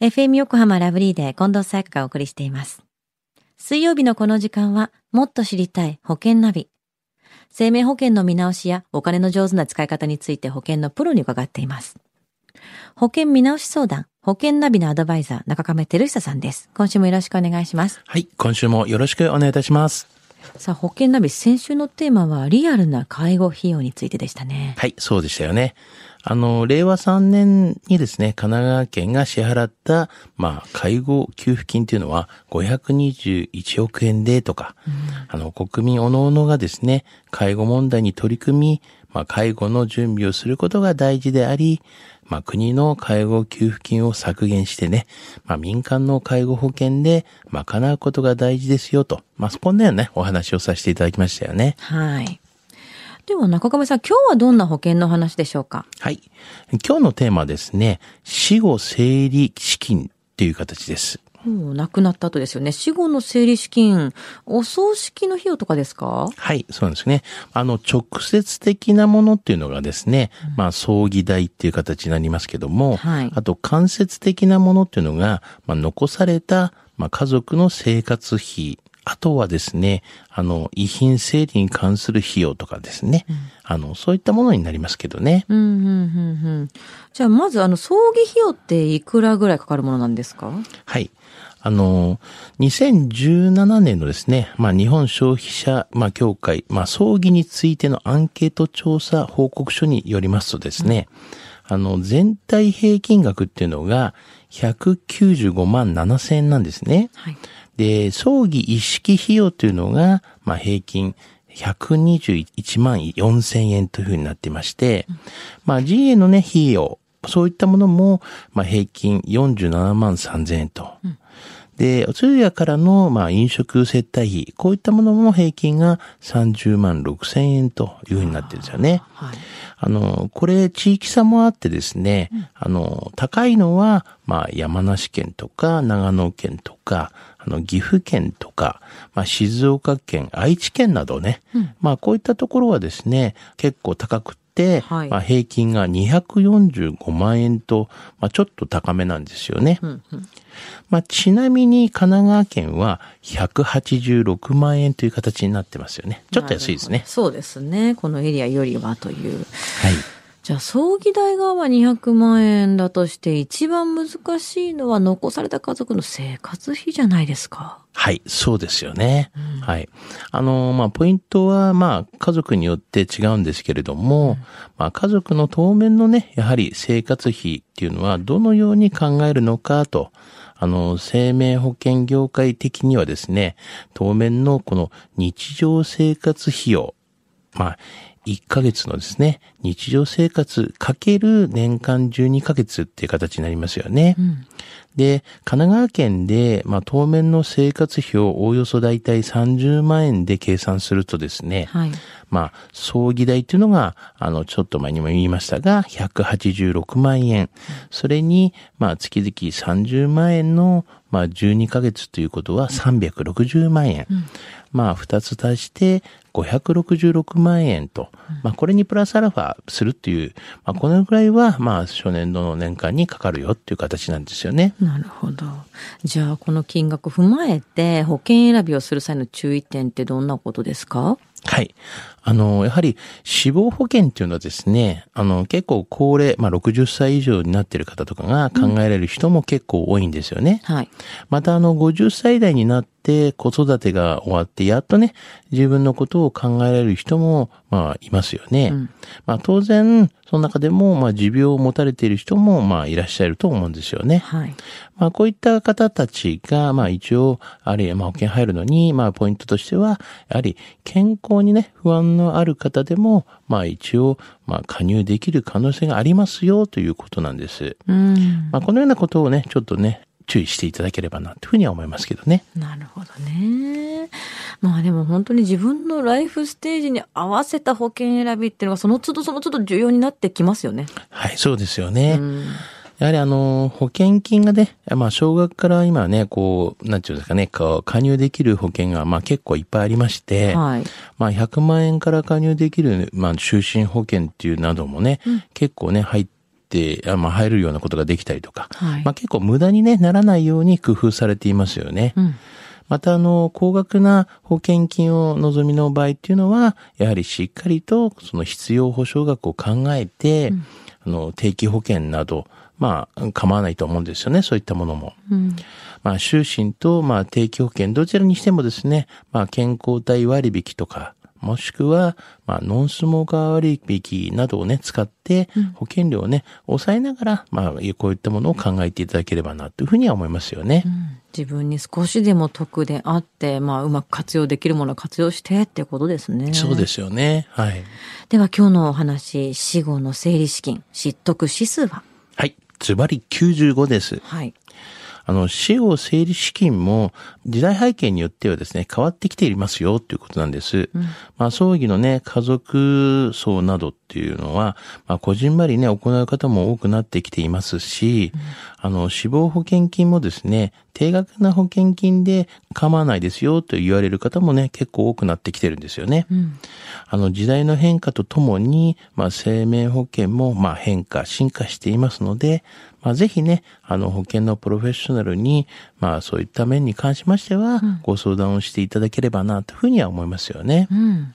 FM 横浜ラブリーで近藤沙耶香がお送りしています。水曜日のこの時間は、もっと知りたい保険ナビ。生命保険の見直しやお金の上手な使い方について保険のプロに伺っています。保険見直し相談、保険ナビのアドバイザー、中亀照久さんです。今週もよろしくお願いします。はい、今週もよろしくお願いいたします。さあ、保険ナビ、先週のテーマはリアルな介護費用についてでしたね。はい、そうでしたよね。あの、令和3年にですね、神奈川県が支払った、まあ、介護給付金というのは521億円でとか、あの、国民おのおのがですね、介護問題に取り組み、まあ、介護の準備をすることが大事であり、まあ、国の介護給付金を削減してね、まあ、民間の介護保険で賄うことが大事ですよと、まあ、そこんなようなね、お話をさせていただきましたよね。はい。では中亀さん、今日はどんな保険の話でしょうか？はい。今日のテーマはですね、死後整理資金っていう形です。もう亡くなった後ですよね。死後の整理資金、お葬式の費用とかですか？はい、そうなんですね。あの、直接的なものっていうのがですね、まあ、葬儀代っていう形になりますけども、はいあと、間接的なものっていうのが、まあ、残された、まあ、家族の生活費、あとはですね、あの、遺品整理に関する費用とかですね、あの、そういったものになりますけどね。うん、うん、うん、うん。じゃあ、まず、あの、葬儀費用っていくらぐらいかかるものなんですか？はい。あの、2017年のですね、まあ、日本消費者、まあ、協会、まあ、葬儀についてのアンケート調査報告書によりますとですね、あの、全体平均額っていうのが195万7千円なんですね。はい。で、葬儀一式費用というのが、まあ、平均121万4千円というふうになってまして、まあ、GA のね、費用、そういったものも、まあ、平均47万3千円と。で、お通夜からの、まあ、飲食接待費、こういったものも平均が30万6千円というふうになってるんですよね。はい。あの、これ地域差もあってですね、あの、高いのは、まあ、山梨県とか、長野県とか、あの、岐阜県とか、まあ、静岡県、愛知県などね、まあ、こういったところはですね、結構高くって、はいまあ、平均が245万円と、まあ、ちょっと高めなんですよね。うん、うん。まあ、ちなみに神奈川県は186万円という形になってますよね。ちょっと安いですね。そうですね。このエリアよりはという。はい。じゃあ、葬儀代側は200万円だとして、一番難しいのは残された家族の生活費じゃないですか。はい、そうですよね。はい。あの、まあ、ポイントは、まあ、家族によって違うんですけれども、まあ、家族の当面のね、やはり生活費っていうのは、どのように考えるのかと、あの、生命保険業界的にはですね、当面のこの日常生活費用、まあ、1ヶ月のですね、日常生活かける年間12ヶ月っていう形になりますよね。で、神奈川県で、まあ、当面の生活費をおおよそだいたい30万円で計算するとですね、はい。まあ、葬儀代っていうのが、あの、ちょっと前にも言いましたが、186万円。それに、まあ、月々30万円の、まあ、12ヶ月ということは360万円。まあ、二つ足して566万円と。まあ、これにプラスアルファするっていう、まあ、このぐらいは、まあ、初年度の年間にかかるよっていう形なんですよね。なるほど。じゃあ、この金額を踏まえて、保険選びをする際の注意点ってどんなことですか？はい。あの、やはり死亡保険っていうのはですね、あの、結構高齢、まあ、60歳以上になっている方とかが考えられる人も結構多いんですよね。はい。また、あの、50歳代になって子育てが終わって、やっとね、自分のことを考えられる人も、まあ、いますよね。まあ、当然、その中でも、まあ、持病を持たれている人も、まあ、いらっしゃると思うんですよね。はい。まあ、こういった方たちが、まあ、一応、あるいは、まあ、保険入るのに、まあ、ポイントとしては、やはり、健康にね、不安のある方でも、まあ、一応、まあ、加入できる可能性がありますよ、ということなんです。うん。まあ、このようなことをね、ちょっとね、注意していただければな、というふうには思いますけどね。なるほどね。まあでも本当に自分のライフステージに合わせた保険選びっていうのがその都度その都度重要になってきますよね。はい、そうですよね。うん。やはりあの、保険金がね、まあ、少額から今ね、こう、なんていうんですかね、こう加入できる保険が、まあ、結構いっぱいありまして、はい。まあ、100万円から加入できる、まあ、就寝保険っていうなどもね、結構ね、入っって、あまあ、入るようなことができたりとか、はいまあ、結構無駄にね、ならないように工夫されていますよね。うん。また、あの、高額な保険金を望みの場合っていうのは、やはりしっかりと、その必要保証額を考えて、あの、定期保険など、まあ、構わないと思うんですよね、そういったものも。うん。まあ、就寝と、まあ、定期保険、どちらにしてもですね、まあ、健康体割引とか、もしくは、まあ、ノンスモーカー割引などをね、使って、保険料をね、抑えながら、まあ、こういったものを考えていただければな、というふうには思いますよね。自分に少しでも得であって、まあ、うまく活用できるものは活用してっていうことですね。そうですよね。はい。では今日のお話、死後の整理資金、失得指数は？はい。ズバリ95です。はい。あの、死後整理資金も時代背景によってはですね、変わってきていますよということなんです。まあ、葬儀のね、家族葬などっていうのは、まあ、こじんまりね、行う方も多くなってきていますし、あの、死亡保険金もですね、定額な保険金で構わないですよと言われる方もね、結構多くなってきてるんですよね。あの、時代の変化とともに、まあ、生命保険も、まあ、変化、進化していますので、まあ、ぜひね、あの、保険のプロフェッショナルに、まあ、そういった面に関しましては、ご相談をしていただければな、というふうには思いますよね。うん。